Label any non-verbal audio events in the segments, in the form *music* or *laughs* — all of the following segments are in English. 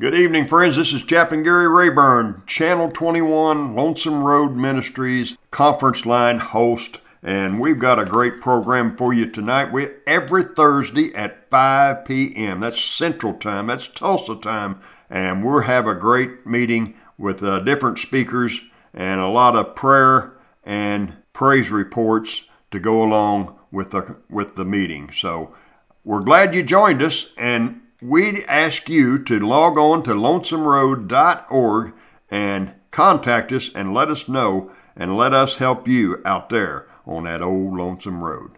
Good evening, friends. This is Chaplain Gary Rayburn, Channel 21 Lonesome Road Ministries conference line host, and we've got a great program for you tonight. We every Thursday at 5 p.m. That's Central Time. That's Tulsa time, and we'll have a great meeting with uh, different speakers and a lot of prayer and praise reports to go along with the with the meeting. So we're glad you joined us, and we ask you to log on to lonesomeroad.org and contact us and let us know and let us help you out there on that old lonesome road.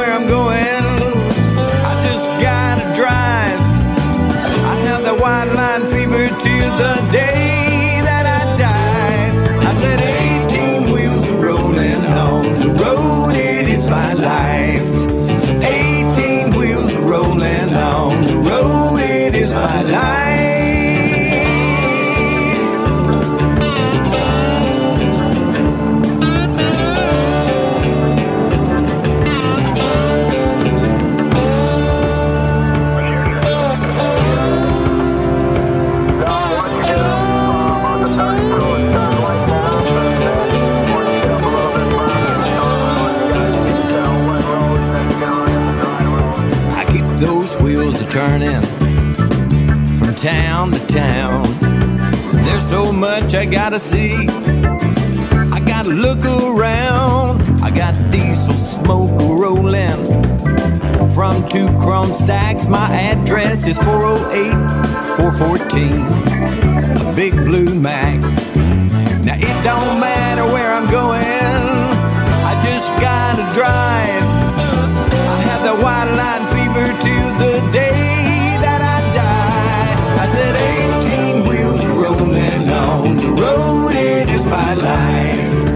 town to town. There's so much I gotta see. I gotta look around. I got diesel smoke rolling from two chrome stacks. My address is 408 414. A big blue Mack. Now it don't matter where I'm going. I just gotta drive. I have the white line fever till the day that. I said 18 wheels rolling on the road, it is my life.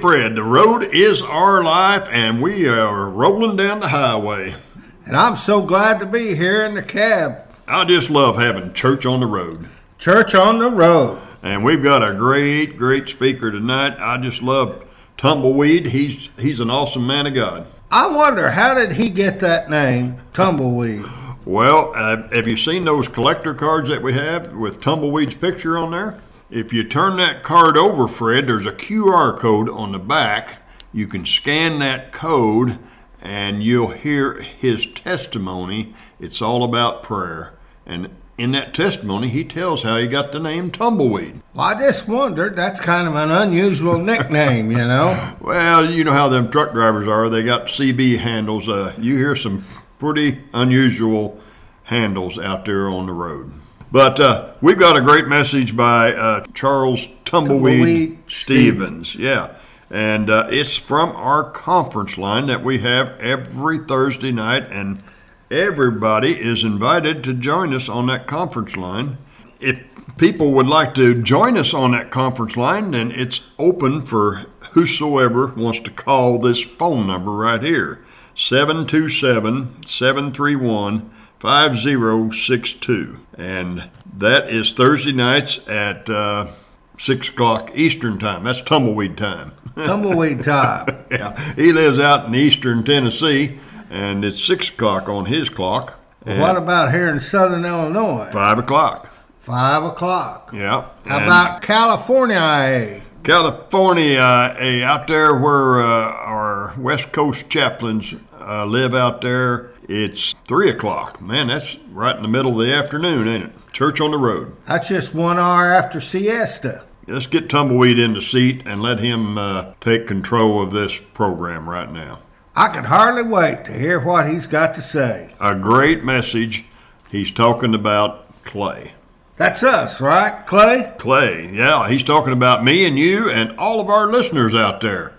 Fred, the road is our life, and we are rolling down the highway. And I'm so glad to be here in the cab. I just love having church on the road. Church on the road. And we've got a great, great speaker tonight. I just love Tumbleweed. He's he's an awesome man of God. I wonder how did he get that name, Tumbleweed? Well, uh, have you seen those collector cards that we have with Tumbleweed's picture on there? If you turn that card over, Fred, there's a QR code on the back. You can scan that code and you'll hear his testimony. It's all about prayer. And in that testimony, he tells how he got the name Tumbleweed. Well, I just wondered. That's kind of an unusual *laughs* nickname, you know. Well, you know how them truck drivers are. They got CB handles. Uh, you hear some pretty unusual handles out there on the road. But uh, we've got a great message by uh, Charles Tumbleweed, Tumbleweed Stephens. Yeah. And uh, it's from our conference line that we have every Thursday night. And everybody is invited to join us on that conference line. If people would like to join us on that conference line, then it's open for whosoever wants to call this phone number right here 727 731 5062. And that is Thursday nights at uh, 6 o'clock Eastern Time. That's tumbleweed time. *laughs* Tumbleweed time. yeah, he lives out in eastern Tennessee, and it's 6 o'clock on his clock. and what about here in southern Illinois? 5 o'clock. Five o'clock. Yeah. How about California? California, out there where uh, our West Coast chaplains uh, live out there, it's 3 o'clock. Man, that's right in the middle of the afternoon, ain't it? Church on the road. That's just one hour after siesta. Let's get Tumbleweed in the seat and let him uh, take control of this program right now. I can hardly wait to hear what he's got to say. A great message. He's talking about clay. That's us, right, Clay? Clay, yeah, he's talking about me and you and all of our listeners out there.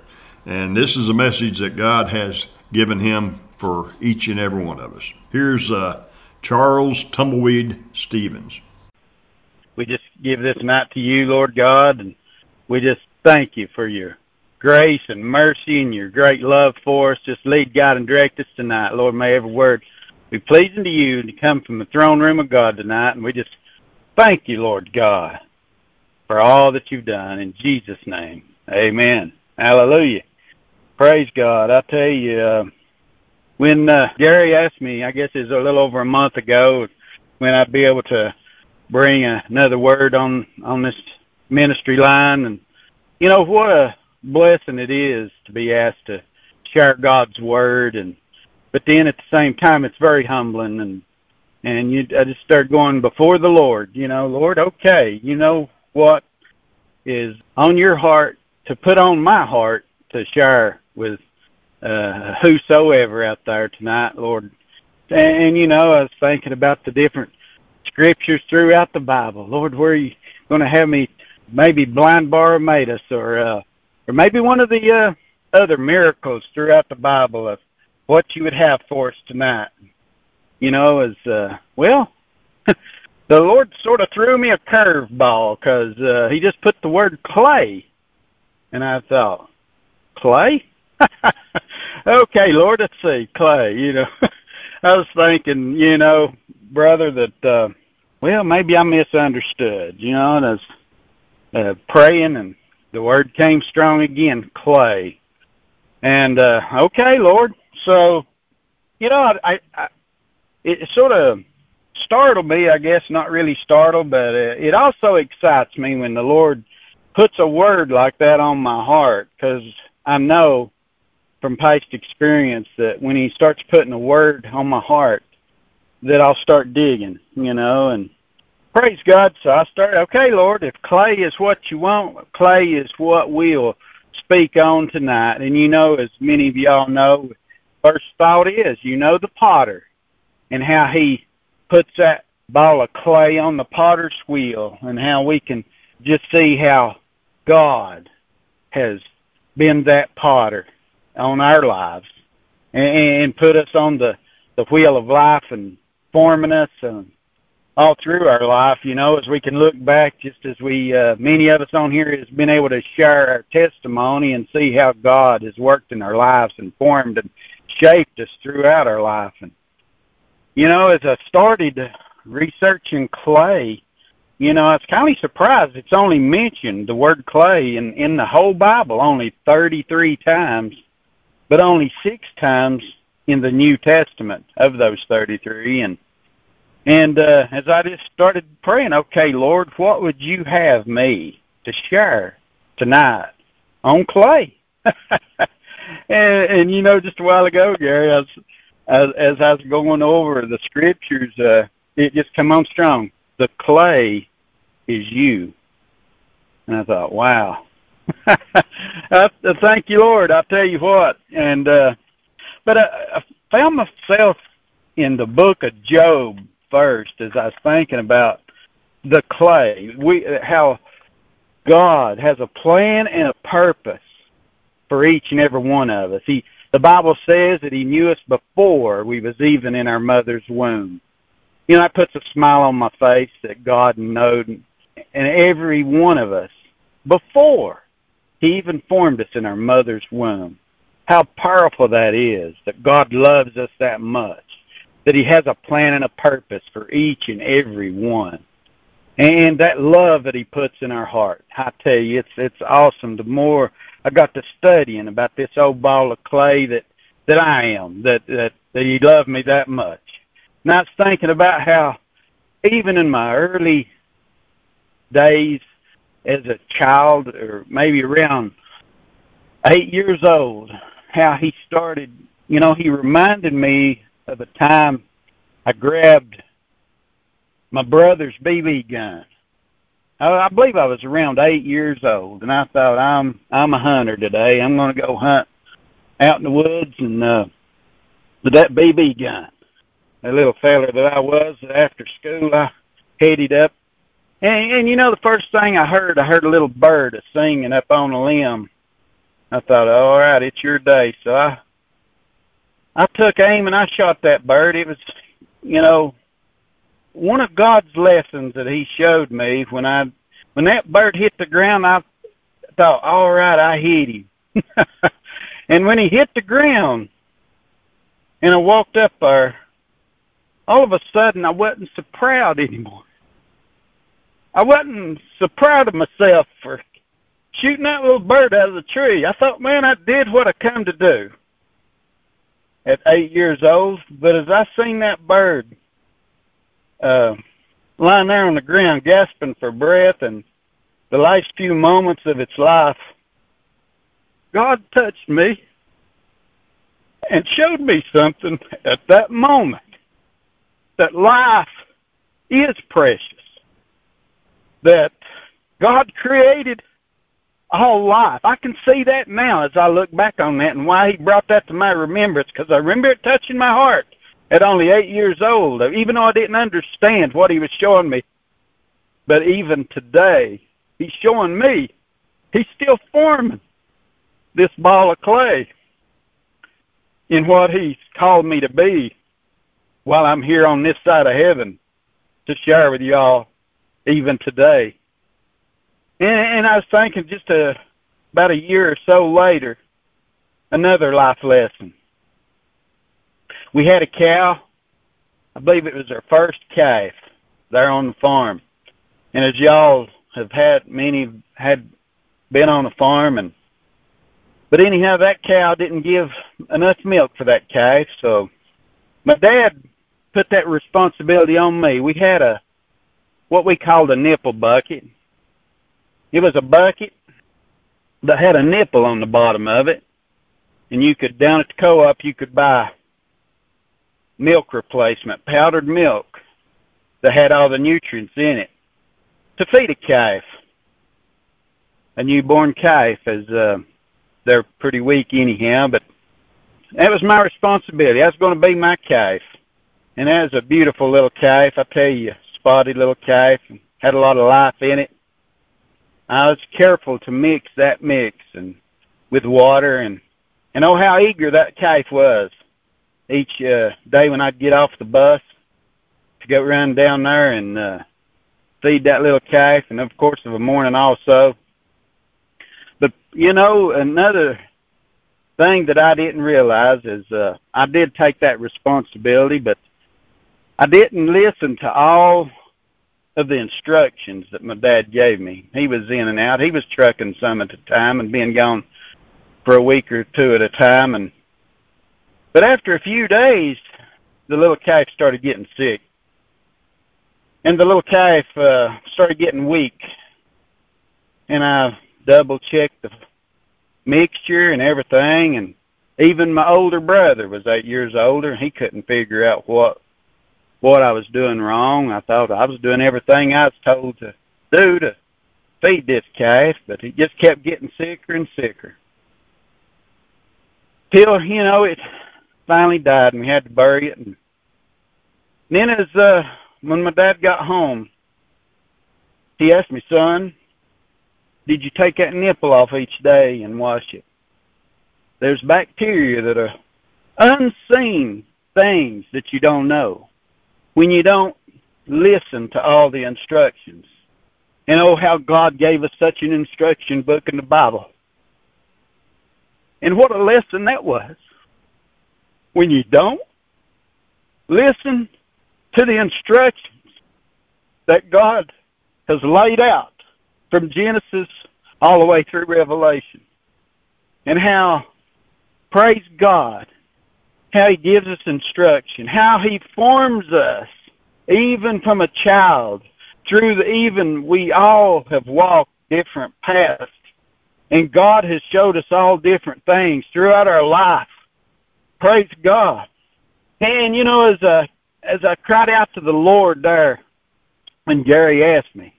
And this is a message that God has given him for each and every one of us. Here's uh, Charles Tumbleweed Stephens. We just give this night to you, Lord God, and we just thank you for your grace and mercy and your great love for us. Just lead, God, and direct us tonight. Lord, may every word be pleasing to you and to come from the throne room of God tonight. And we just thank you, Lord God, for all that you've done. In Jesus' name, amen. Hallelujah. Praise God. I tell you, uh, when uh, Gary asked me, I guess it was a little over a month ago, when I'd be able to bring another word on on this ministry line, and you know what a blessing it is to be asked to share God's word, and but then at the same time, it's very humbling, and and you I just start going before the Lord, you know, Lord, okay, you know what is on your heart to put on my heart to share with uh, whosoever out there tonight, Lord. And, and you know, I was thinking about the different scriptures throughout the Bible. Lord, where are you going to have me? Maybe blind Bartimaeus, or uh, or maybe one of the uh, other miracles throughout the Bible of what you would have for us tonight. You know, as uh, well, *laughs* the Lord sort of threw me a curveball because uh, He just put the word clay, and I thought, clay. *laughs* okay, Lord, let's see, clay. You know, *laughs* I was thinking, you know, brother, that uh, well, maybe I misunderstood. You know, and I was uh, praying, and the word came strong again, clay. And uh, okay, Lord. So, you know, I, I it sort of startled me. I guess not really startled, but uh, it also excites me when the Lord puts a word like that on my heart because I know from past experience that when He starts putting a word on my heart, that I'll start digging, you know, and praise God. So I started, okay, Lord, if clay is what you want, clay is what we'll speak on tonight. And you know, as many of y'all know, first thought is, you know, the potter and how he puts that ball of clay on the potter's wheel and how we can just see how God has been that potter on our lives and, and put us on the, the wheel of life and forming us and all through our life, you know, as we can look back, just as we, uh, many of us on here has been able to share our testimony and see how God has worked in our lives and formed and shaped us throughout our life. And, you know, as I started researching clay, you know, I was kind of surprised it's only mentioned the word clay in, in the whole Bible only 33 times, but only six times in the New Testament of those 33. And and uh, as I just started praying, okay, Lord, what would you have me to share tonight on clay? *laughs* and, and you know, just a while ago, Gary, as, as as I was going over the scriptures, uh, it just come on strong. The clay is you, and I thought, wow. *laughs* I, thank you, Lord. I tell you what, and uh, but I, I found myself in the book of Job first as I was thinking about the clay. We how God has a plan and a purpose for each and every one of us. He the Bible says that He knew us before we was even in our mother's womb. You know, that puts a smile on my face that God knowed and every one of us before He even formed us in our mother's womb. How powerful that is, that God loves us that much, that He has a plan and a purpose for each and every one. and that love that he puts in our heart. I tell you, it's it's awesome. The more I got to studying about this old ball of clay that that I am, that that that he loved me that much. And I was thinking about how even in my early days as a child, or maybe around eight years old, how he started. You know, he reminded me of a time I grabbed my brother's BB gun. I believe I was around eight years old, and I thought I'm I'm a hunter today. I'm going to go hunt out in the woods and uh, with that BB gun. A little feller that I was after school, I headed up, and, and you know the first thing I heard, I heard a little bird a singing up on a limb. I thought, all right, it's your day. So I I took aim and I shot that bird. It was, you know, one of God's lessons that He showed me when I when that bird hit the ground. I thought, all right, I hit him. *laughs* and when he hit the ground, and I walked up there, all of a sudden I wasn't so proud *laughs* anymore. I wasn't so proud of myself for shooting that little bird out of the tree. I thought, man, I did what I come to do at eight years old. But as I seen that bird uh, lying there on the ground, gasping for breath, and the last few moments of its life, God touched me and showed me something at that moment that life is precious, that God created all life. I can see that now as I look back on that and why He brought that to my remembrance because I remember it touching my heart at only eight years old, even though I didn't understand what He was showing me. But even today, He's showing me He's still forming this ball of clay in what He's called me to be while I'm here on this side of heaven to share with y'all even today. And, and I was thinking just a, about a year or so later, another life lesson. We had a cow. I believe it was our first calf there on the farm. And as y'all have had, many had been on the farm and but anyhow, that cow didn't give enough milk for that calf, so my dad put that responsibility on me. We had a what we called a nipple bucket. It was a bucket that had a nipple on the bottom of it, and you could down at the co-op you could buy milk replacement, powdered milk that had all the nutrients in it to feed a calf. A newborn calf is uh they're pretty weak anyhow, but that was my responsibility. That's going to be my calf. And that was a beautiful little calf, I tell you, spotted little calf, and had a lot of life in it. I was careful to mix that mix and with water and and oh how eager that calf was each uh, day when I'd get off the bus to go run down there and uh, feed that little calf, and of course of a morning also but you know, another thing that I didn't realize is uh, I did take that responsibility, but I didn't listen to all of the instructions that my dad gave me. He was in and out. He was trucking some at a time and being gone for a week or two at a time. And but after a few days, the little calf started getting sick, and the little calf uh, started getting weak. And I double checked the mixture and everything and even my older brother was eight years older and he couldn't figure out what what I was doing wrong. I thought I was doing everything I was told to do to feed this calf, but he just kept getting sicker and sicker. Till, you know, it finally died and we had to bury it and then as uh when my dad got home he asked me, son, did you take that nipple off each day and wash it? There's bacteria that are unseen things that you don't know when you don't listen to all the instructions. And oh, how God gave us such an instruction book in the Bible. And what a lesson that was. When you don't listen to the instructions that God has laid out from Genesis all the way through Revelation. And how, praise God, how He gives us instruction, how He forms us even from a child through the even we all have walked different paths and God has showed us all different things throughout our life. Praise God. And you know, as I as I cried out to the Lord there, and Gary asked me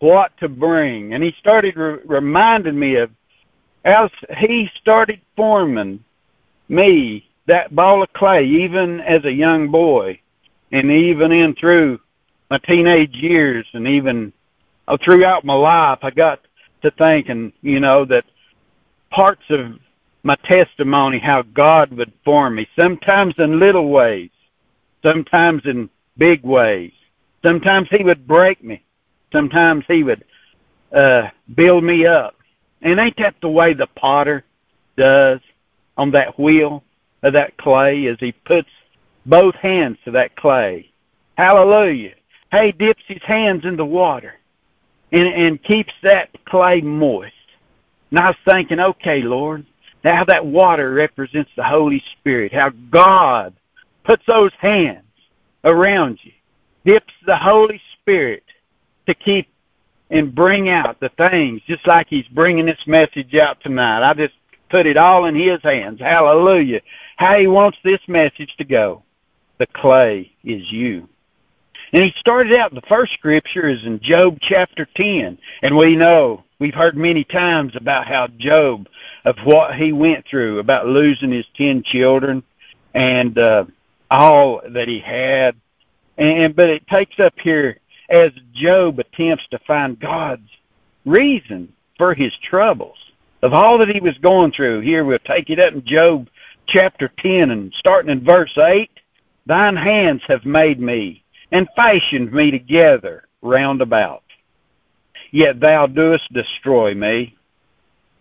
what to bring, and he started re- reminding me of as he started forming me that ball of clay, even as a young boy, and even in through my teenage years, and even uh, throughout my life, I got to thinking, you know, that parts of my testimony, how God would form me, sometimes in little ways, sometimes in big ways. Sometimes He would break me. Sometimes He would uh, build me up. And ain't that the way the potter does on that wheel of that clay as he puts both hands to that clay? Hallelujah. He dips his hands in the water and, and keeps that clay moist. And I was thinking, okay, Lord, now that water represents the Holy Spirit, how God puts those hands around you, dips the Holy Spirit to keep and bring out the things, just like He's bringing this message out tonight. I just put it all in His hands. Hallelujah. How He wants this message to go. The clay is you. And he started out, the first scripture is in Job chapter 10. And we know, we've heard many times about how Job, of what he went through, about losing his 10 children and uh, all that he had. And But it takes up here as Job attempts to find God's reason for his troubles. Of all that he was going through, here we'll take it up in Job chapter 10 and starting in verse 8. Thine hands have made me and fashioned me together round about. Yet thou doest destroy me.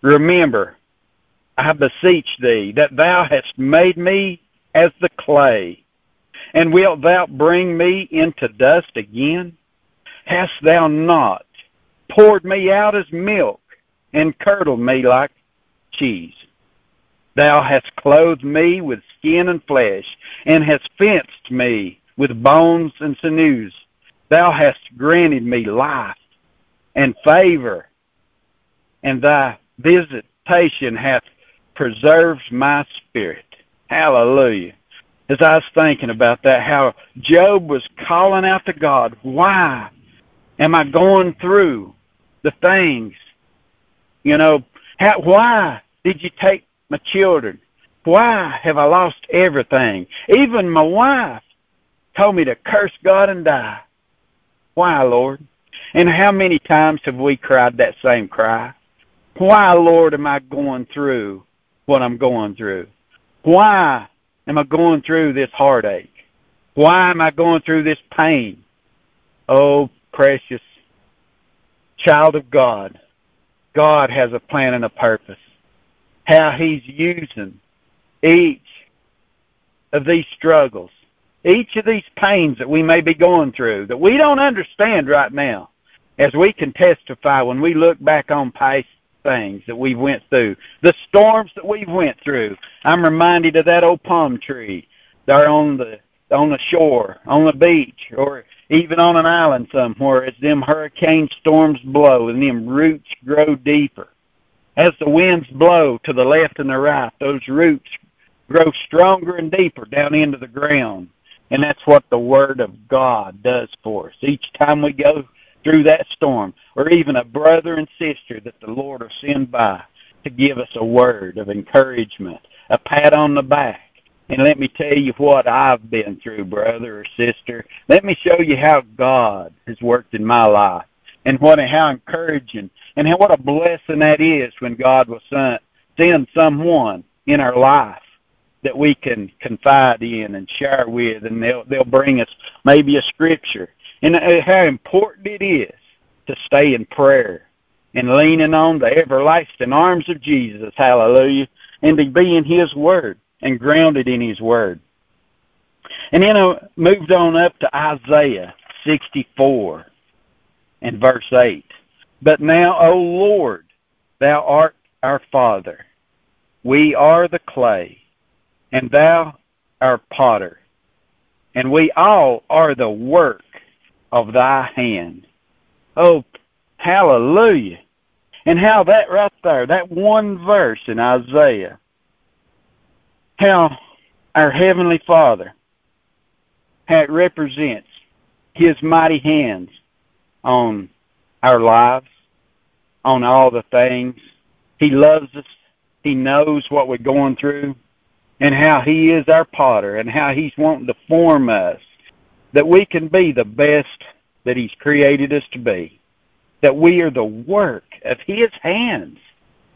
Remember, I beseech thee, that thou hast made me as the clay. And wilt thou bring me into dust again? Hast thou not poured me out as milk, and curdled me like cheese? Thou hast clothed me with skin and flesh, and hast fenced me with bones and sinews. Thou hast granted me life and favor, and thy visitation hath preserved my spirit. Hallelujah. As I was thinking about that, how Job was calling out to God, why am I going through the things? You know, how, why did you take my children? Why have I lost everything? Even my wife told me to curse God and die. Why, Lord? And how many times have we cried that same cry? Why, Lord, am I going through what I'm going through? Why am I going through this heartache? Why am I going through this pain? Oh, precious child of God, God has a plan and a purpose. How He's using each of these struggles each of these pains that we may be going through that we don't understand right now, as we can testify when we look back on past things that we've went through, the storms that we've went through. I'm reminded of that old palm tree there on the on the shore, on the beach, or even on an island somewhere as them hurricane storms blow and them roots grow deeper. As the winds blow to the left and the right, those roots grow stronger and deeper down into the ground. And that's what the Word of God does for us. Each time we go through that storm, or even a brother and sister that the Lord will send by to give us a word of encouragement, a pat on the back. And let me tell you what I've been through, brother or sister. Let me show you how God has worked in my life and what how encouraging and how, what a blessing that is when God will send someone in our life that we can confide in and share with, and they'll they'll bring us maybe a scripture, and uh, how important it is to stay in prayer and leaning on the everlasting arms of Jesus, Hallelujah, and to be in His Word and grounded in His Word. And then I moved on up to Isaiah 64. and verse 8. But now, O Lord, thou art our Father. We are the clay, and thou our potter, and we all are the work of thy hand. Oh, hallelujah. And how that right there, that one verse in Isaiah, how our Heavenly Father, how it represents His mighty hands on our lives, on all the things. He loves us. He knows what we're going through and how He is our potter and how He's wanting to form us that we can be the best that He's created us to be. That we are the work of His hands.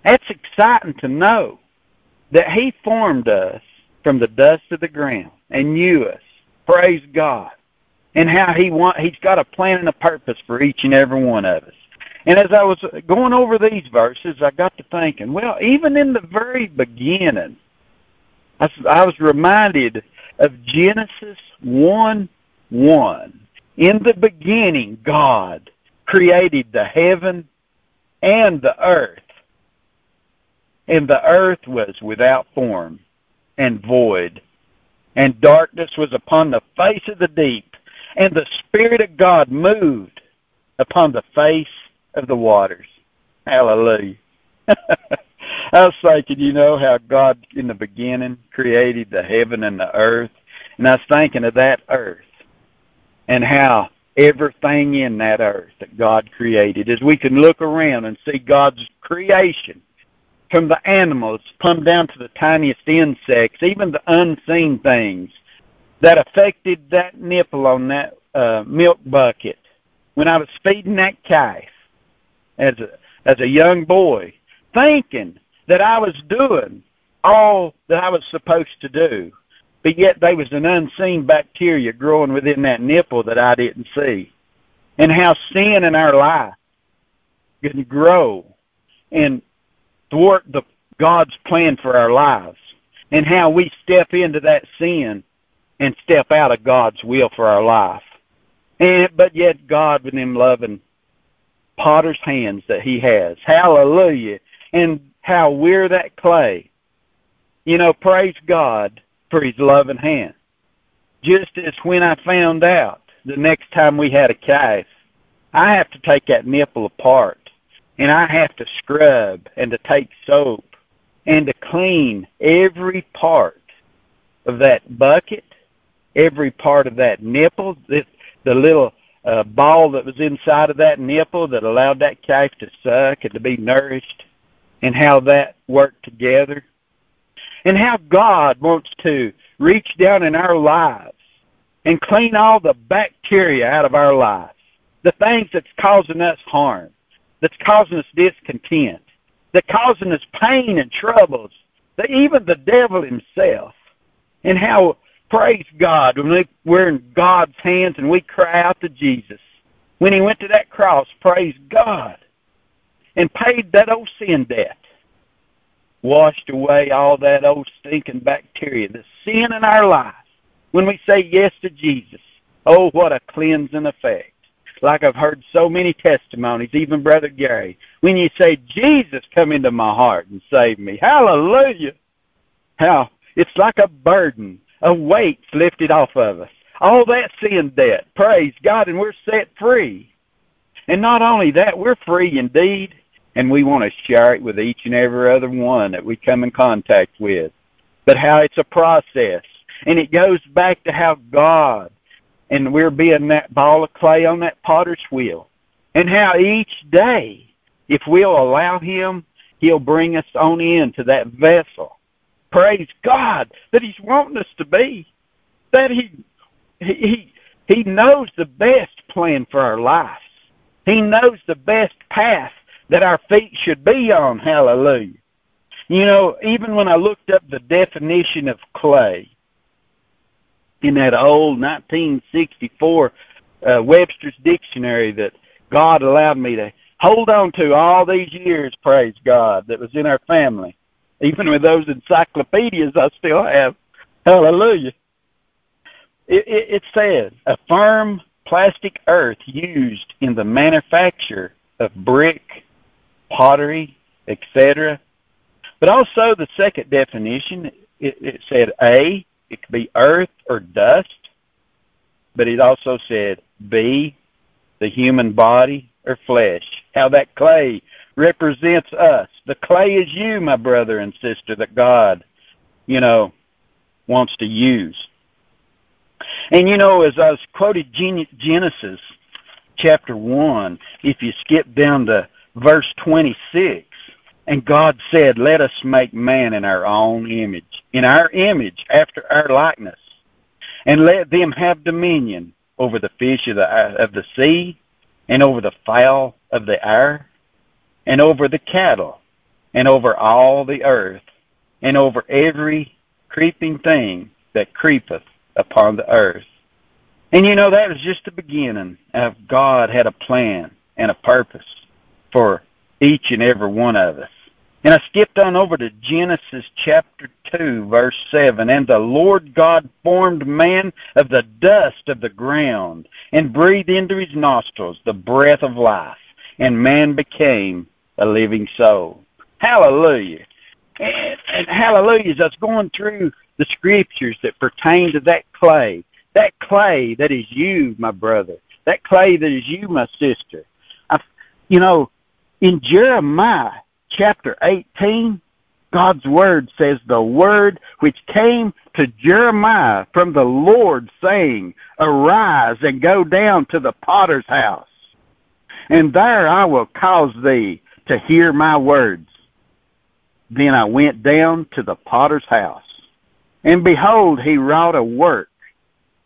That's exciting to know that He formed us from the dust of the ground and knew us. Praise God. And how He want He's got a plan and a purpose for each and every one of us. And as I was going over these verses, I got to thinking, well, even in the very beginning, I, I was reminded of Genesis 1 1. In the beginning, God created the heaven and the earth. And the earth was without form and void, and darkness was upon the face of the deep, and the Spirit of God moved upon the face of the waters. Hallelujah. *laughs* I was thinking, you know, how God in the beginning created the heaven and the earth. And I was thinking of that earth and how everything in that earth that God created, as we can look around and see God's creation from the animals, come down to the tiniest insects, even the unseen things that affected that nipple on that uh, milk bucket when I was feeding that calf as a, as a young boy, thinking that I was doing all that I was supposed to do, but yet there was an unseen bacteria growing within that nipple that I didn't see. And how sin in our life can grow and thwart the God's plan for our lives. And how we step into that sin and step out of God's will for our life. And but yet God with him loving potter's hands that he has. Hallelujah. And how we're that clay. You know, praise God for his loving hand. Just as when I found out the next time we had a calf, I have to take that nipple apart and I have to scrub and to take soap and to clean every part of that bucket, every part of that nipple, the, the little uh, ball that was inside of that nipple that allowed that calf to suck and to be nourished and how that worked together, and how God wants to reach down in our lives and clean all the bacteria out of our lives, the things that's causing us harm, that's causing us discontent, that's causing us pain and troubles, that even the devil himself, and how, praise God, when we're in God's hands and we cry out to Jesus, when he went to that cross, praise God, and paid that old sin debt. Washed away all that old stinking bacteria, the sin in our lives. When we say yes to Jesus, oh, what a cleansing effect. Like I've heard so many testimonies, even Brother Gary, when you say, Jesus, come into my heart and save me. Hallelujah. How it's like a burden, a weight's lifted off of us. All that sin debt, praise God, and we're set free. And not only that, we're free indeed and we want to share it with each and every other one that we come in contact with. But how it's a process. And it goes back to how God, and we're being that ball of clay on that potter's wheel. And how each day, if we'll allow Him, He'll bring us on into that vessel. Praise God that He's wanting us to be. That He, He, He knows the best plan for our lives. He knows the best path that our feet should be on. Hallelujah. You know, even when I looked up the definition of clay in that old 1964 uh, Webster's Dictionary that God allowed me to hold on to all these years, praise God, that was in our family. Even with those encyclopedias I still have. Hallelujah. It, it, it says, a firm, plastic earth used in the manufacture of brick, pottery, etc. But also the second definition, it, it said A, it could be earth or dust, but it also said be the human body or flesh. How that clay represents us. The clay is you, my brother and sister, that God, you know, wants to use. And you know, as I was quoted Genesis chapter 1, if you skip down to verse 26, and God said, Let us make man in our own image, in our image, after our likeness, and let them have dominion over the fish of the, of the sea, and over the fowl of the air, and over the cattle, and over all the earth, and over every creeping thing that creepeth upon the earth. And you know, that was just the beginning of God had a plan and a purpose for each and every one of us. And I skipped on over to Genesis chapter 2, verse 7. And the Lord God formed man of the dust of the ground and breathed into his nostrils the breath of life, and man became a living soul. Hallelujah. And, and hallelujah, as I was going through the scriptures that pertain to that clay, that clay that is you, my brother, that clay that is you, my sister. I, you know, in Jeremiah chapter 18, God's word says, The word which came to Jeremiah from the Lord, saying, Arise and go down to the potter's house, and there I will cause thee to hear my words. Then I went down to the potter's house, and behold, he wrought a work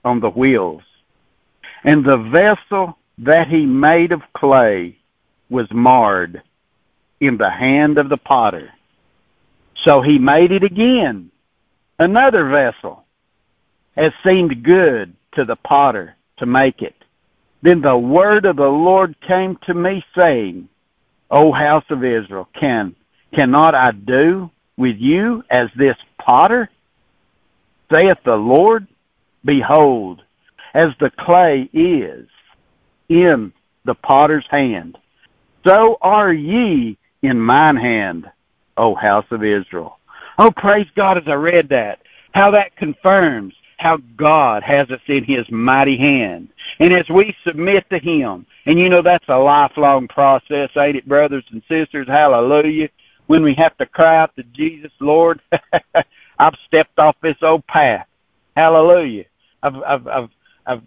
on the wheels. And the vessel that he made of clay was marred in the hand of the potter. So he made it again, another vessel, as seemed good to the potter to make it. Then the word of the Lord came to me, saying, O house of Israel, can cannot I do with you as this potter? Saith the Lord, Behold, as the clay is in the potter's hand, so are ye in mine hand, O house of Israel. Oh, praise God as I read that. How that confirms how God has us in His mighty hand. And as we submit to Him, and you know that's a lifelong process, ain't it, brothers and sisters? Hallelujah. When we have to cry out to Jesus, Lord, *laughs* I've stepped off this old path. Hallelujah. I've, I've, I've, I've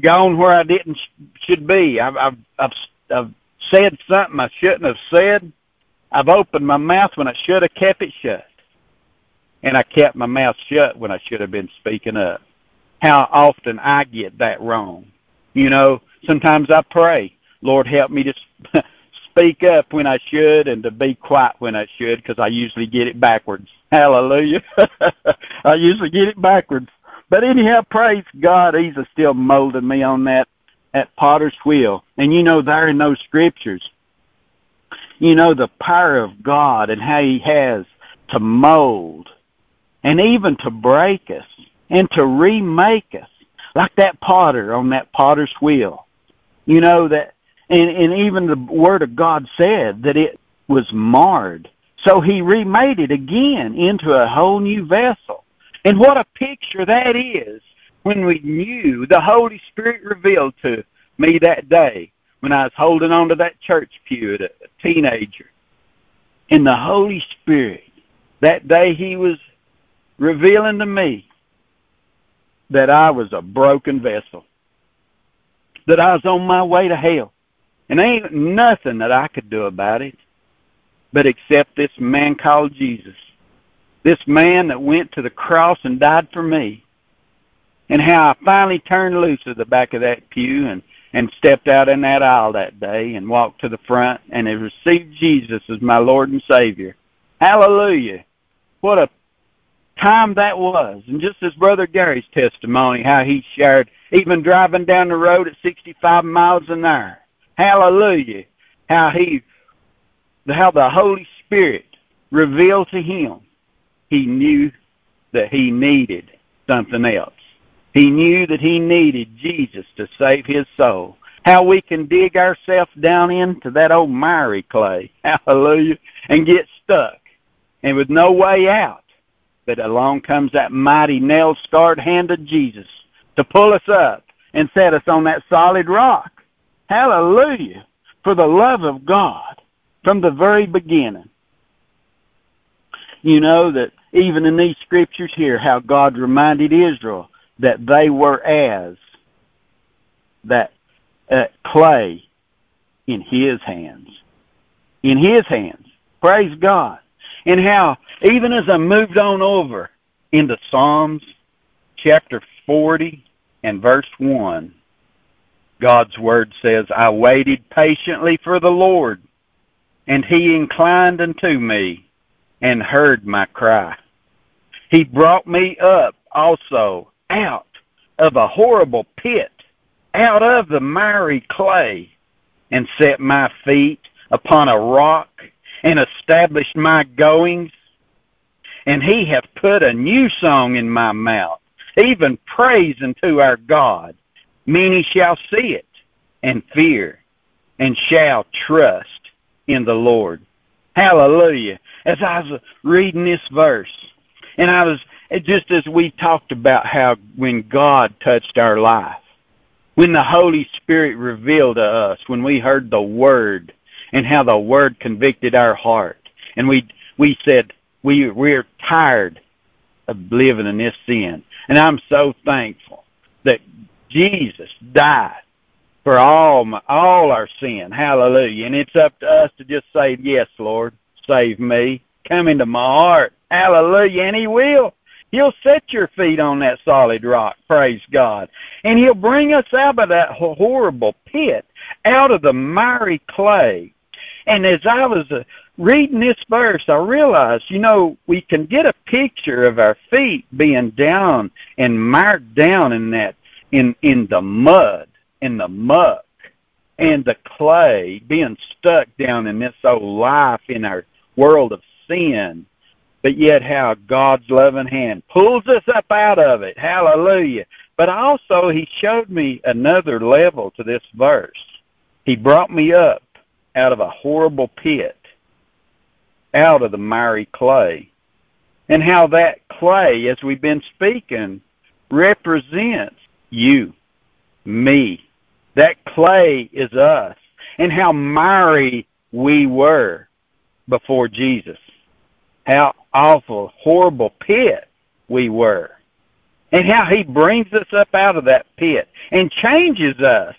gone where I didn't sh- should be. I've, I've, I've, I've said something I shouldn't have said. I've opened my mouth when I should have kept it shut. And I kept my mouth shut when I should have been speaking up. How often I get that wrong. You know, sometimes I pray, Lord, help me to *laughs* speak up when I should and to be quiet when I should because I usually get it backwards. Hallelujah. *laughs* I usually get it backwards. But anyhow, praise God, He's still molding me on that at potter's wheel. And you know, there in those scriptures, you know, the power of God and how He has to mold and even to break us and to remake us, like that potter on that potter's wheel. You know, that, and, and even the Word of God said that it was marred. So He remade it again into a whole new vessel. And what a picture that is when we knew the Holy Spirit revealed to me that day when I was holding on to that church pew as a teenager. And the Holy Spirit, that day He was revealing to me that I was a broken vessel, that I was on my way to hell. And ain't nothing that I could do about it but accept this man called Jesus. This man that went to the cross and died for me. And how I finally turned loose of the back of that pew and and stepped out in that aisle that day and walked to the front and have received Jesus as my Lord and Savior. Hallelujah. What a time that was. And just as Brother Gary's testimony, how he shared, even driving down the road at 65 miles an hour. Hallelujah. How he, how the Holy Spirit revealed to him he knew that he needed something else. He knew that he needed Jesus to save his soul. How we can dig ourselves down into that old miry clay, *laughs* hallelujah, and get stuck, and with no way out. But along comes that mighty nail scarred hand of Jesus to pull us up and set us on that solid rock. Hallelujah. For the love of God from the very beginning. You know that even in these scriptures here, how God reminded Israel that they were as that uh, clay in His hands. In His hands. Praise God. And how, even as I moved on over into Psalms chapter 40 and verse 1, God's Word says, I waited patiently for the Lord, and He inclined unto me and heard my cry. He brought me up also out of a horrible pit, out of the miry clay, and set my feet upon a rock, and established my goings. And he hath put a new song in my mouth, even praise unto our God. Many shall see it, and fear, and shall trust in the Lord. Hallelujah. As I was reading this verse, and I was just as we talked about how when God touched our life, when the Holy Spirit revealed to us, when we heard the Word, and how the Word convicted our heart, and we we said we we're tired of living in this sin, and I'm so thankful that Jesus died for all my, all our sin. Hallelujah! And it's up to us to just say, "Yes, Lord, save me. Come into my heart." Hallelujah! And He will. He'll set your feet on that solid rock. Praise God. And He'll bring us out of that horrible pit, out of the miry clay. And as I was uh, reading this verse, I realized, you know, we can get a picture of our feet being down and mired down in that, in in the mud, in the muck, and the clay, being stuck down in this old life in our world of sin but yet how God's loving hand pulls us up out of it. Hallelujah. But also, He showed me another level to this verse. He brought me up out of a horrible pit, out of the miry clay. And how that clay, as we've been speaking, represents you, me. That clay is us. And how miry we were before Jesus. How awful, horrible pit we were. And how he brings us up out of that pit and changes us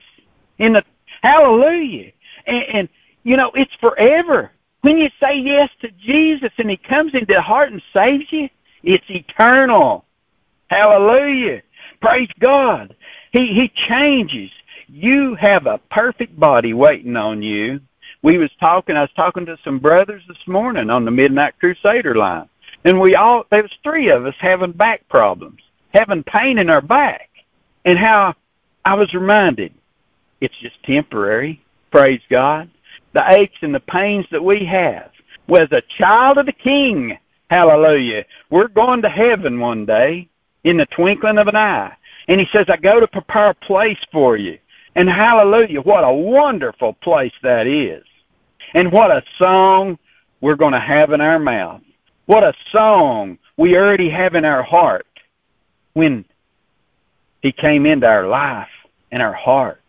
in the hallelujah. And, and you know, it's forever. When you say yes to Jesus and he comes into the heart and saves you, it's eternal. Hallelujah. Praise God. He he changes. You have a perfect body waiting on you. We was talking I was talking to some brothers this morning on the Midnite Crusader line. And we all, there was three of us having back problems, having pain in our back. And how I was reminded, it's just temporary, praise God. The aches and the pains that we have. Was a child of the King, hallelujah. We're going to heaven one day in the twinkling of an eye. And he says, I go to prepare a place for you. And hallelujah, what a wonderful place that is. And what a song we're going to have in our mouth. What a song we already have in our heart when He came into our life and our heart.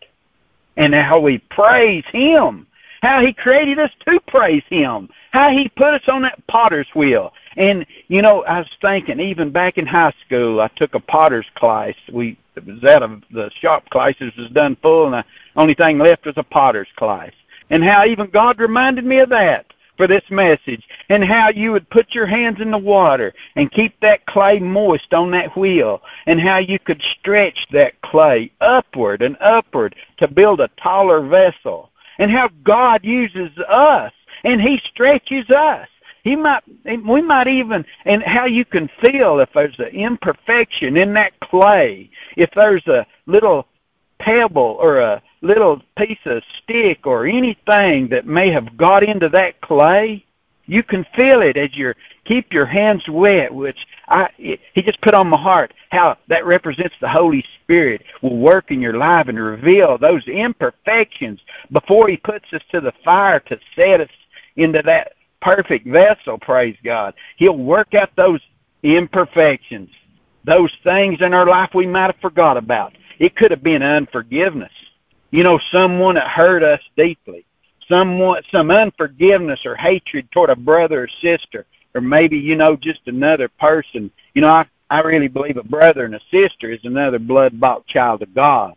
And how we praise Him. How He created us to praise Him. How He put us on that potter's wheel. And, you know, I was thinking, even back in high school, I took a potter's class. We it was out of the shop classes was done full, and the only thing left was a potter's class. And how even God reminded me of that for this message and how you would put your hands in the water and keep that clay moist on that wheel and how you could stretch that clay upward and upward to build a taller vessel and how God uses us and he stretches us. He might we might even and how you can feel if there's an imperfection in that clay if there's a little pebble or a little piece of stick or anything that may have got into that clay, You can feel it as you keep your hands wet, which I he just put on my heart how that represents the Holy Spirit will work in your life and reveal those imperfections before he puts us to the fire to set us into that perfect vessel, praise God. He'll work out those imperfections, those things in our life we might have forgot about. It could have been unforgiveness. You know, someone that hurt us deeply. Someone some unforgiveness or hatred toward a brother or sister or maybe you know just another person. You know i i really believe a brother and a sister is another blood bought child of god.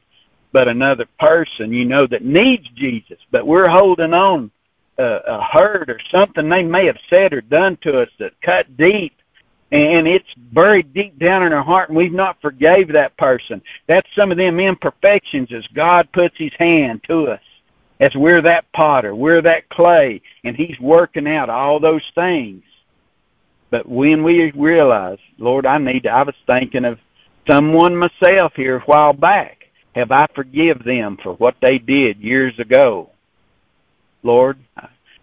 But another person you know that needs jesus. But we're holding on uh, a hurt or something they may have said or done to us that cut deep and it's buried deep down in our heart and we've not forgave that person that's some of them imperfections as god puts his hand to us as we're that potter, we're that clay, and He's working out all those things. But when we realize, Lord, I need to, I was thinking of someone myself here a while back. Have I forgive them for what they did years ago? Lord,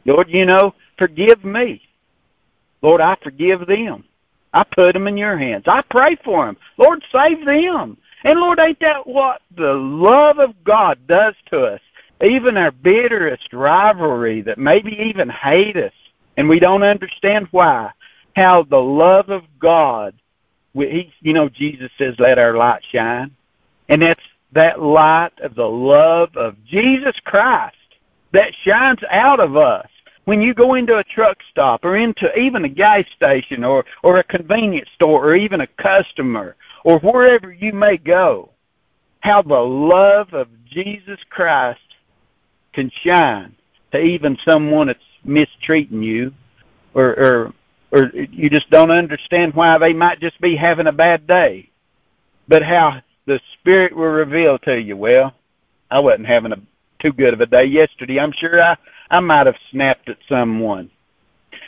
Lord, you know, forgive me. Lord, I forgive them. I put them in your hands. I pray for them. Lord, save them. And Lord, ain't that what the love of God does to us? even our bitterest rivalry that maybe even hate us and we don't understand why how the love of god he you know jesus says let our light shine and that's that light of the love of jesus christ that shines out of us when you go into a truck stop or into even a gas station or or a convenience store or even a customer or wherever you may go how the love of jesus christ can shine to even someone that's mistreating you or or or you just don't understand why they might just be having a bad day. But how the spirit will reveal to you well i wasn't having a too good of a day yesterday. I'm sure i i might have snapped at someone.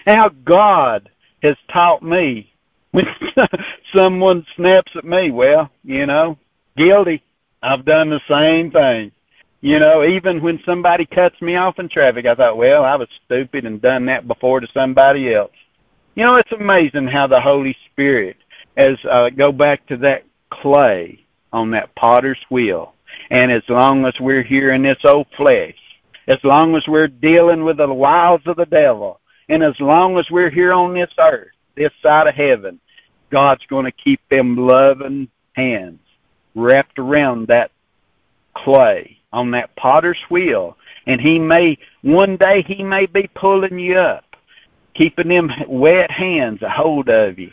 How god has taught me when *laughs* someone snaps at me. Well you know guilty. I've done the same thing. You know, even when somebody cuts me off in traffic, I thought, well, I was stupid and done that before to somebody else. You know, it's amazing how the Holy Spirit, as uh, go back to that clay on that potter's wheel, and as long as we're here in this old flesh, as long as we're dealing with the wiles of the devil, and as long as we're here on this earth, this side of heaven, God's going to keep them loving hands wrapped around that clay on that potter's wheel. And he may, one day, he may be pulling you up, keeping them wet hands a hold of you,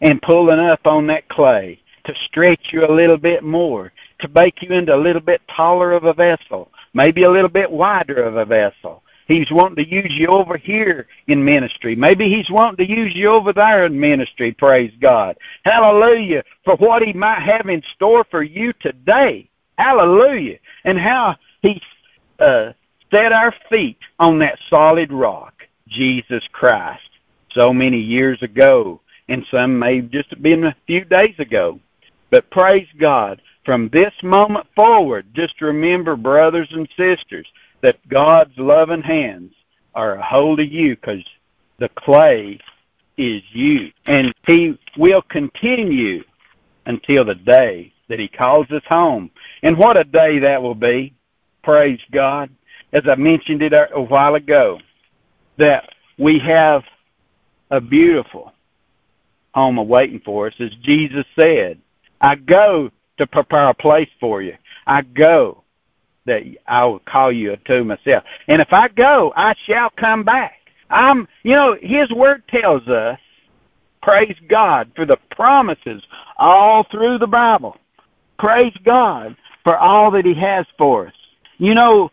and pulling up on that clay to stretch you a little bit more, to make you into a little bit taller of a vessel, maybe a little bit wider of a vessel. He's wanting to use you over here in ministry. Maybe he's wanting to use you over there in ministry, praise God. Hallelujah, for what he might have in store for you today. Hallelujah. And how he uh, set our feet on that solid rock, Jesus Christ, so many years ago. And some may just have just been a few days ago. But praise God, from this moment forward, just remember, brothers and sisters, that God's loving hands are a hold of you because the clay is you. And He will continue until the day that He calls us home. And what a day that will be. Praise God. As I mentioned it a while ago, that we have a beautiful home awaiting for us. As Jesus said, I go to prepare a place for you. I go that I will call you to myself. And if I go, I shall come back. I'm, you know, His Word tells us, praise God for the promises all through the Bible praise God for all that He has for us. You know,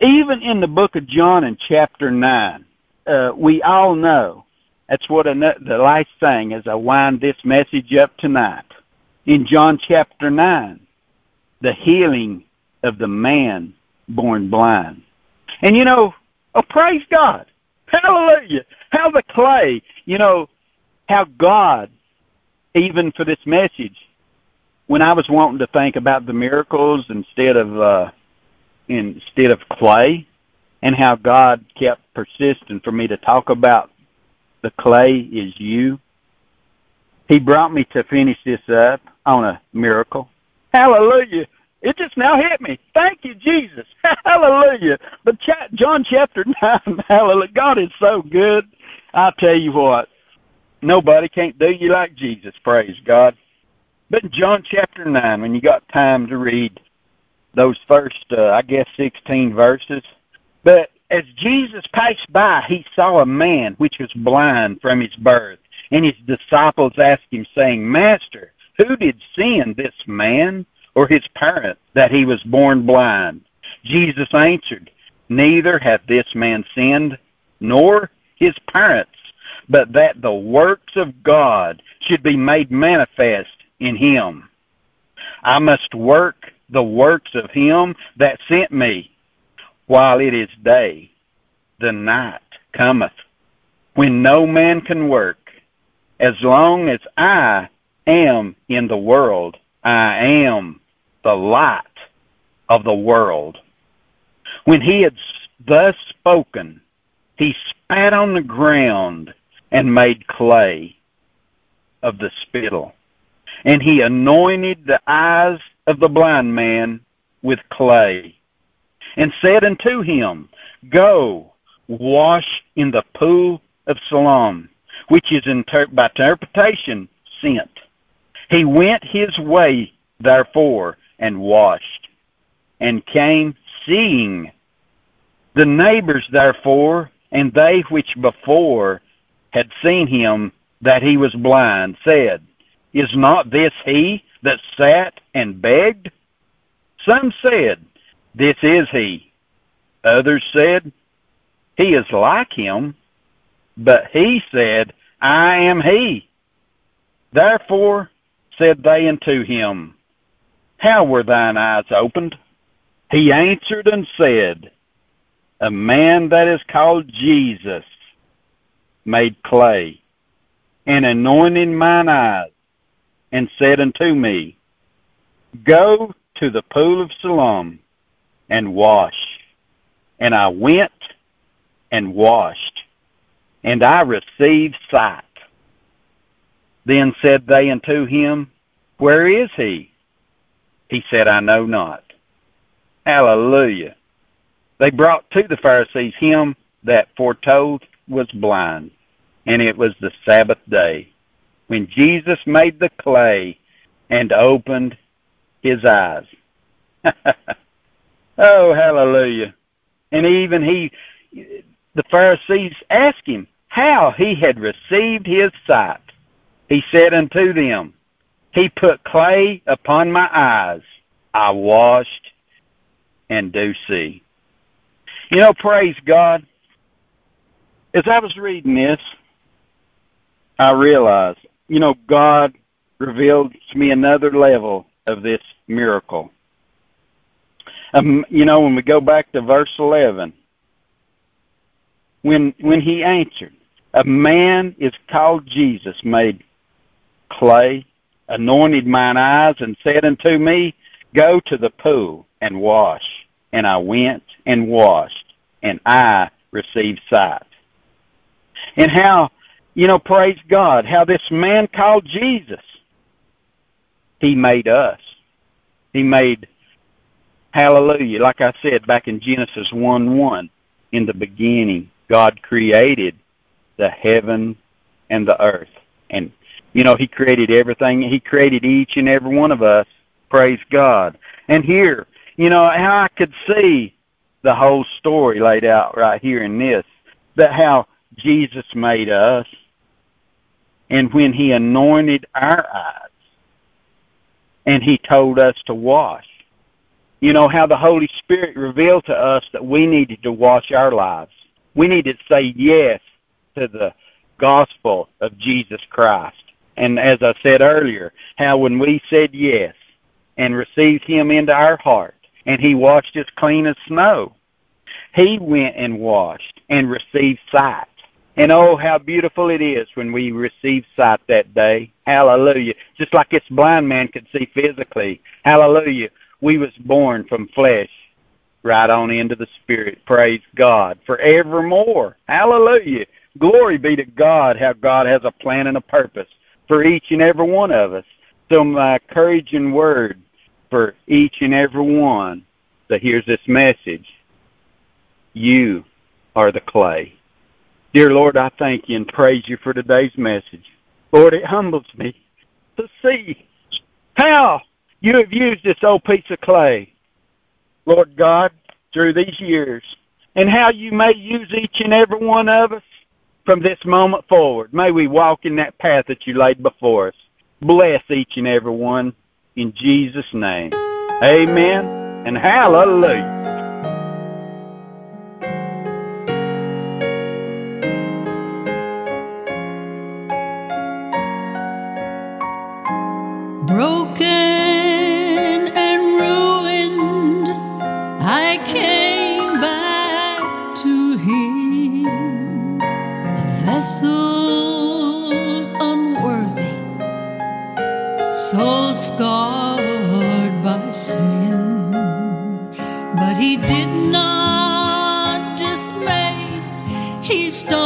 even in the book of John in chapter 9, uh, we all know that's what the last thing as I wind this message up tonight. In John chapter 9, the healing of the man born blind. And you know, oh, praise God. Hallelujah. How the clay, you know, how God, even for this message, when I was wanting to think about the miracles instead of uh, instead of clay, and how God kept persisting for me to talk about the clay is you. He brought me to finish this up on a miracle. Hallelujah. It just now hit me. Thank you, Jesus. *laughs* hallelujah. But John chapter *laughs* 9, hallelujah. God is so good. I'll tell you what. Nobody can't do you like Jesus. Praise God. But in John chapter 9, when you got time to read those first, uh, I guess, 16 verses, but as Jesus passed by, he saw a man which was blind from his birth. And his disciples asked him, saying, Master, who did sin, this man or his parents, that he was born blind? Jesus answered, Neither hath this man sinned, nor his parents, but that the works of God should be made manifest in him. I must work the works of him that sent me while it is day. The night cometh when no man can work. As long as I am in the world, I am the light of the world. When he had thus spoken, he spat on the ground and made clay of the spittle. And he anointed the eyes of the blind man with clay, and said unto him, Go, wash in the pool of Siloam, which is inter- by interpretation sent. He went his way, therefore, and washed, and came seeing. The neighbors, therefore, and they which before had seen him that he was blind, said, Is not this he that sat and begged? Some said, This is he. Others said, He is like him. But he said, I am he. Therefore said they unto him, How were thine eyes opened? He answered and said, A man that is called Jesus made clay, and anointed mine eyes, and said unto me, Go to the pool of Siloam and wash. And I went and washed, and I received sight. Then said they unto him, Where is he? He said, I know not. Hallelujah. They brought to the Pharisees him that foretold was blind, and it was the Sabbath day when Jesus made the clay and opened his eyes. *laughs* oh, hallelujah. And even he, the Pharisees asked him how he had received his sight. He said unto them, He put clay upon my eyes. I washed and do see. You know, praise God. As I was reading this, I realized, you know, God revealed to me another level of this miracle. Um, you know, when we go back to verse 11, when when he answered, a man is called Jesus, made clay, anointed mine eyes, and said unto me, Go to the pool and wash. And I went and washed, and I received sight. And how, you know, praise God, how this man called Jesus, he made us. He made, hallelujah, like I said back in Genesis 1 1, in the beginning, God created the heaven and the earth. And you know, He created everything. He created each and every one of us. Praise God. And here, you know, how I could see the whole story laid out right here in this, that how Jesus made us, and when He anointed our eyes, and He told us to wash. You know, how the Holy Spirit revealed to us that we needed to wash our lives. We need to say yes to the gospel of Jesus Christ. And as I said earlier, how when we said yes and received him into our heart, and he washed us clean as snow, he went and washed and received sight. And oh, how beautiful it is when we receive sight that day. Hallelujah. Just like this blind man could see physically. Hallelujah. We was born from flesh right on into the Spirit. Praise God forevermore. Hallelujah. Glory be to God, how God has a plan and a purpose for each and every one of us. So my encouraging word for each and every one that hears this message, you are the clay. Dear Lord, I thank you and praise you for today's message. Lord, it humbles me to see how you have used this old piece of clay, Lord God, through these years, and how you may use each and every one of us from this moment forward. May we walk in that path that you laid before us. Bless each and every one in Jesus' name. Amen and hallelujah. Scarred by sin. But He did not dismay, He started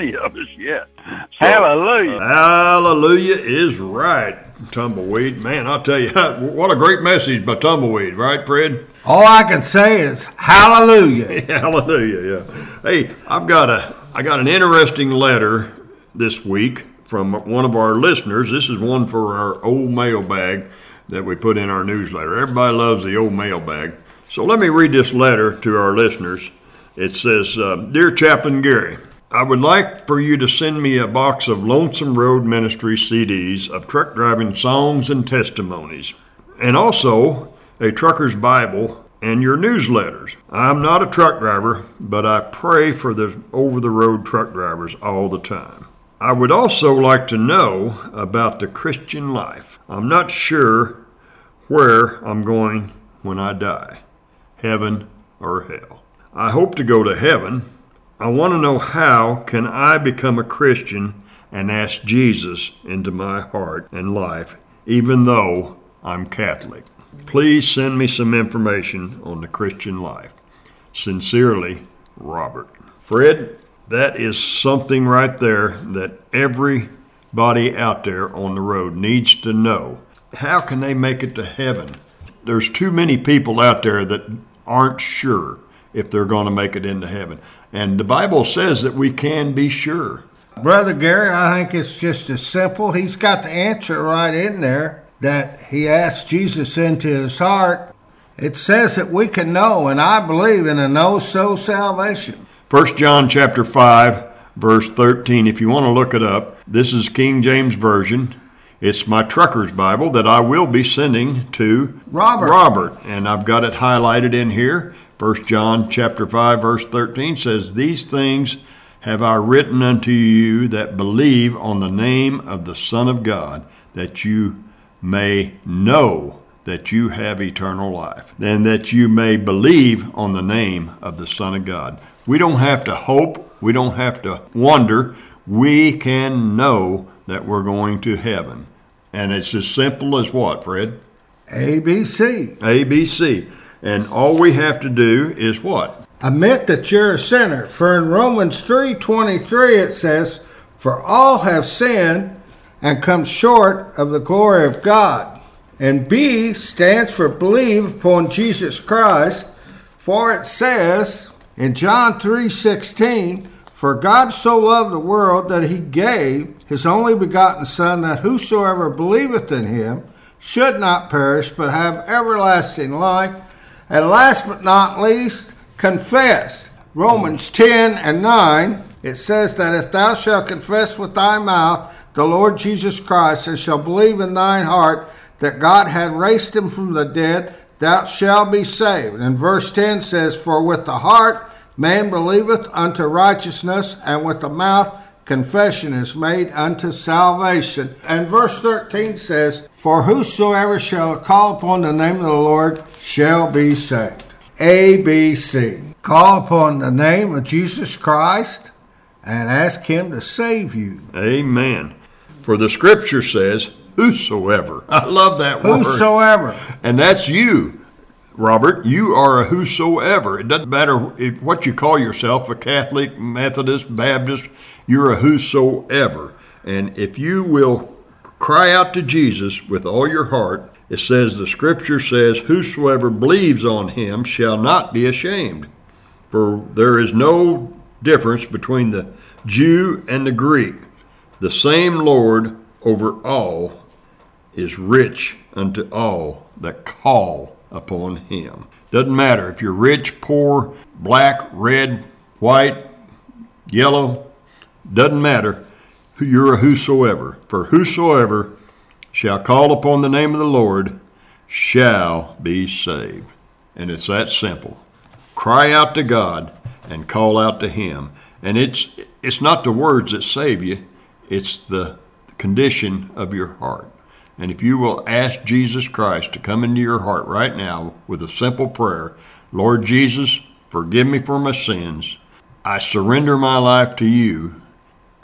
any of us yet. So, Hallelujah. Hallelujah is right, Tumbleweed. Man, I'll tell you, *laughs* what a great message by Tumbleweed, right, Fred? All I can say is hallelujah. *laughs* Hallelujah, yeah. Hey, I've got a I got an interesting letter this week from one of our listeners. This is one for our old mailbag that we put in our newsletter. Everybody loves the old mailbag. So let me read this letter to our listeners. It says, uh, Dear Chaplain Gary, I would like for you to send me a box of Lonesome Road Ministry CDs of truck driving songs and testimonies, and also a trucker's Bible and your newsletters. I'm not a truck driver, but I pray for the over the road truck drivers all the time. I would also like to know about the Christian life. I'm not sure where I'm going when I die. heaven or hell. I hope to go to heaven. I want to know how can I become a Christian and ask Jesus into my heart and life even though I'm Catholic. Please send me some information on the Christian life. Sincerely, Robert. Fred, that is something right there that everybody out there on the road needs to know. How can they make it to heaven? There's too many people out there that aren't sure if they're going to make it into heaven. And the Bible says that we can be sure. Brother Gary, I think it's just as simple. He's got the answer right in there that he asked Jesus into his heart. It says that we can know, and I believe in a know so salvation. 1 John chapter 5 verse 13 if you want to look it up. This is King James version. It's my trucker's Bible that I will be sending to Robert. Robert and I've got it highlighted in here. 1 John chapter 5 verse 13 says these things have I written unto you that believe on the name of the Son of God that you may know that you have eternal life, and that you may believe on the name of the Son of God. We don't have to hope, we don't have to wonder, we can know that we're going to heaven. And it's as simple as what, Fred? ABC. ABC. And all we have to do is what? Admit that you're a sinner. For in Romans 3:23 it says, "For all have sinned and come short of the glory of God." And B stands for believe upon Jesus Christ, for it says in John 3:16, "For God so loved the world that he gave his only begotten son that whosoever believeth in him should not perish but have everlasting life." And last but not least, confess. Romans 10 and 9, it says that if thou shalt confess with thy mouth the Lord Jesus Christ and shalt believe in thine heart that God had raised him from the dead, thou shalt be saved. And verse 10 says, For with the heart man believeth unto righteousness, and with the mouth confession is made unto salvation. And verse 13 says, For whosoever shall call upon the name of the Lord shall be saved. A, B, C. Call upon the name of Jesus Christ and ask Him to save you. Amen. For the scripture says, Whosoever. *laughs* I love that word. Whosoever. And that's you, Robert. You are a whosoever. It doesn't matter what you call yourself a Catholic, Methodist, Baptist, you're a whosoever. And if you will cry out to Jesus with all your heart, it says, the scripture says, Whosoever believes on him shall not be ashamed. For there is no difference between the Jew and the Greek. The same Lord over all is rich unto all that call upon him. Doesn't matter if you're rich, poor, black, red, white, yellow, doesn't matter. Who you're a whosoever. For whosoever shall call upon the name of the Lord shall be saved. And it's that simple. Cry out to God and call out to Him. And it's it's not the words that save you, it's the condition of your heart. And if you will ask Jesus Christ to come into your heart right now with a simple prayer, Lord Jesus, forgive me for my sins. I surrender my life to you.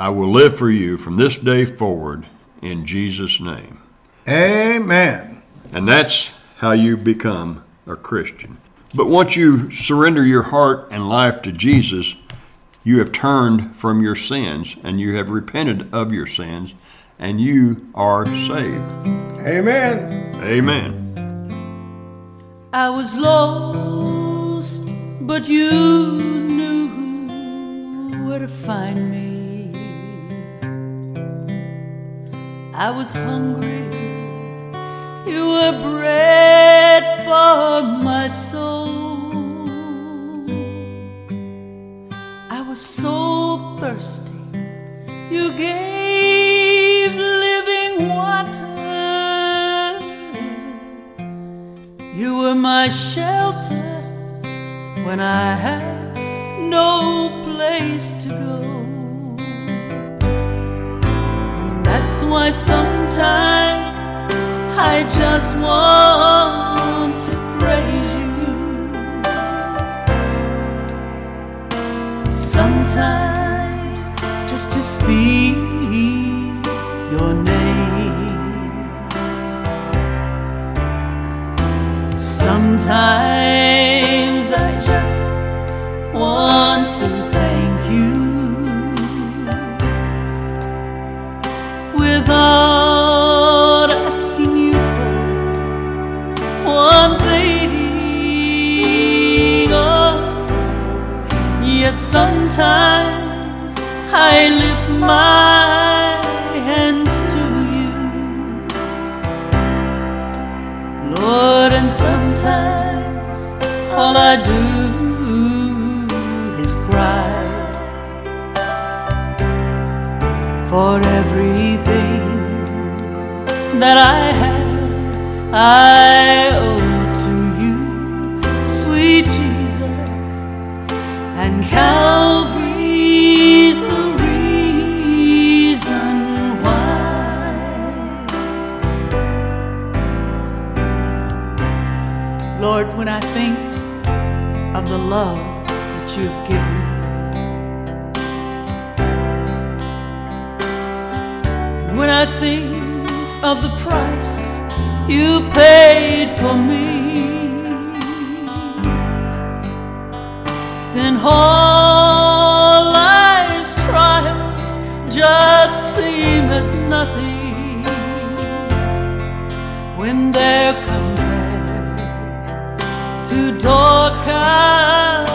I will live for you from this day forward in Jesus' name. Amen. And that's how you become a Christian. But once you surrender your heart and life to Jesus, you have turned from your sins and you have repented of your sins and you are saved. Amen. Amen. I was lost, but you knew where to find me. I was hungry, you were bread for my soul. I was so thirsty, you gave living water. You were my shelter when I had no place to go. why sometimes I just want to praise you. Sometimes just to speak your name. Sometimes I just want to sometimes I lift my hands to you, Lord, and sometimes all I do is cry for everything that I have. I owe to you, sweet Jesus, and Calvary's the love that you've given, And when I think of the price you paid for me, then all life's trials just seem as nothing when they're compared to door Calvary.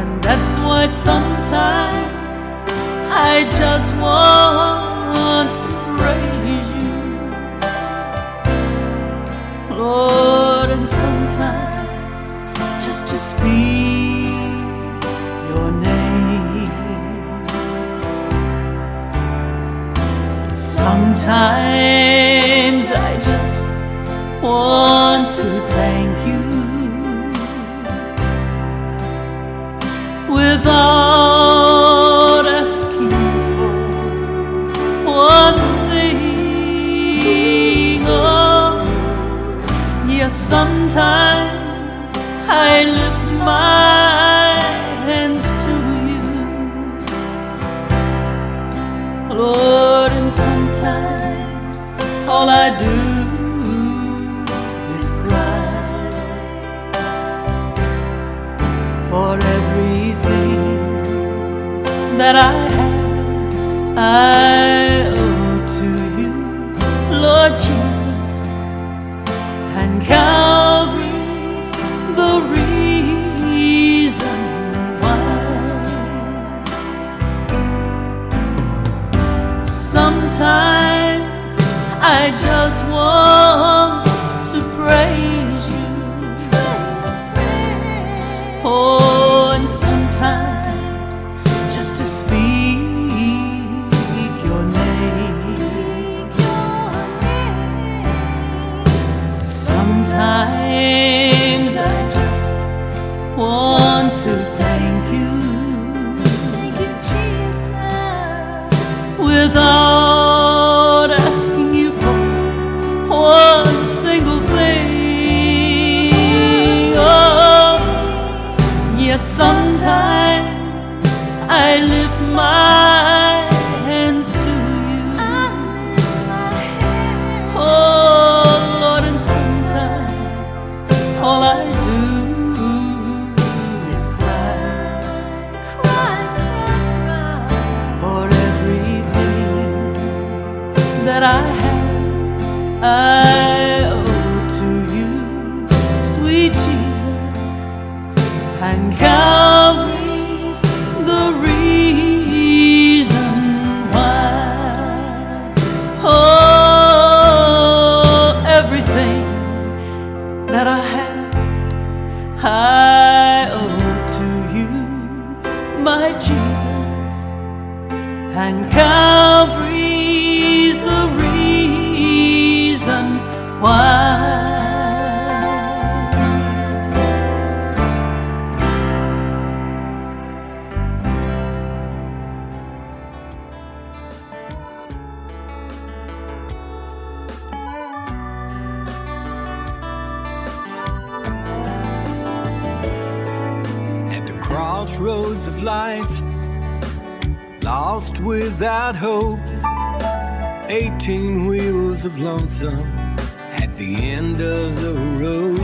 And that's why sometimes I just want to praise you, Lord, and sometimes just to speak your name. Sometimes want to thank you without asking for one thing. Oh, yes, sometimes I lift my hands to you, Lord, and sometimes all I do that I have. I Jesus, and Calvary's without hope. Eighteen wheels of lonesome at the end of the road.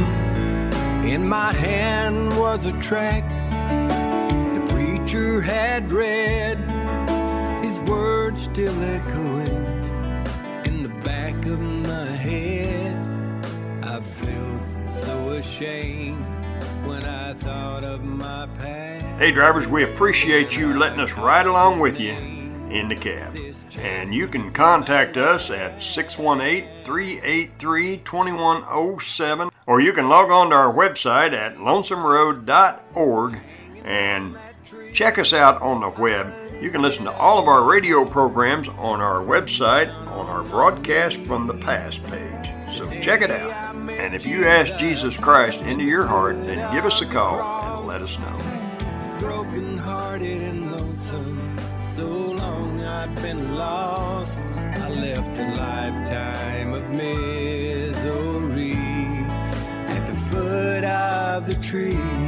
In my hand was a track the preacher had read, his words still echoing in the back of my head. I felt so ashamed when I thought of my past. Hey, drivers, we appreciate you letting us ride along with you in the cab. And you can contact us at 618 383 2107, or you can log on to our website at lonesomeroad.org and check us out on the web. You can listen to all of our radio programs on our website on our broadcast from the past page. So check it out. And if you ask Jesus Christ into your heart, then give us a call and let us know. I've been lost. I left a lifetime of misery at the foot of the tree.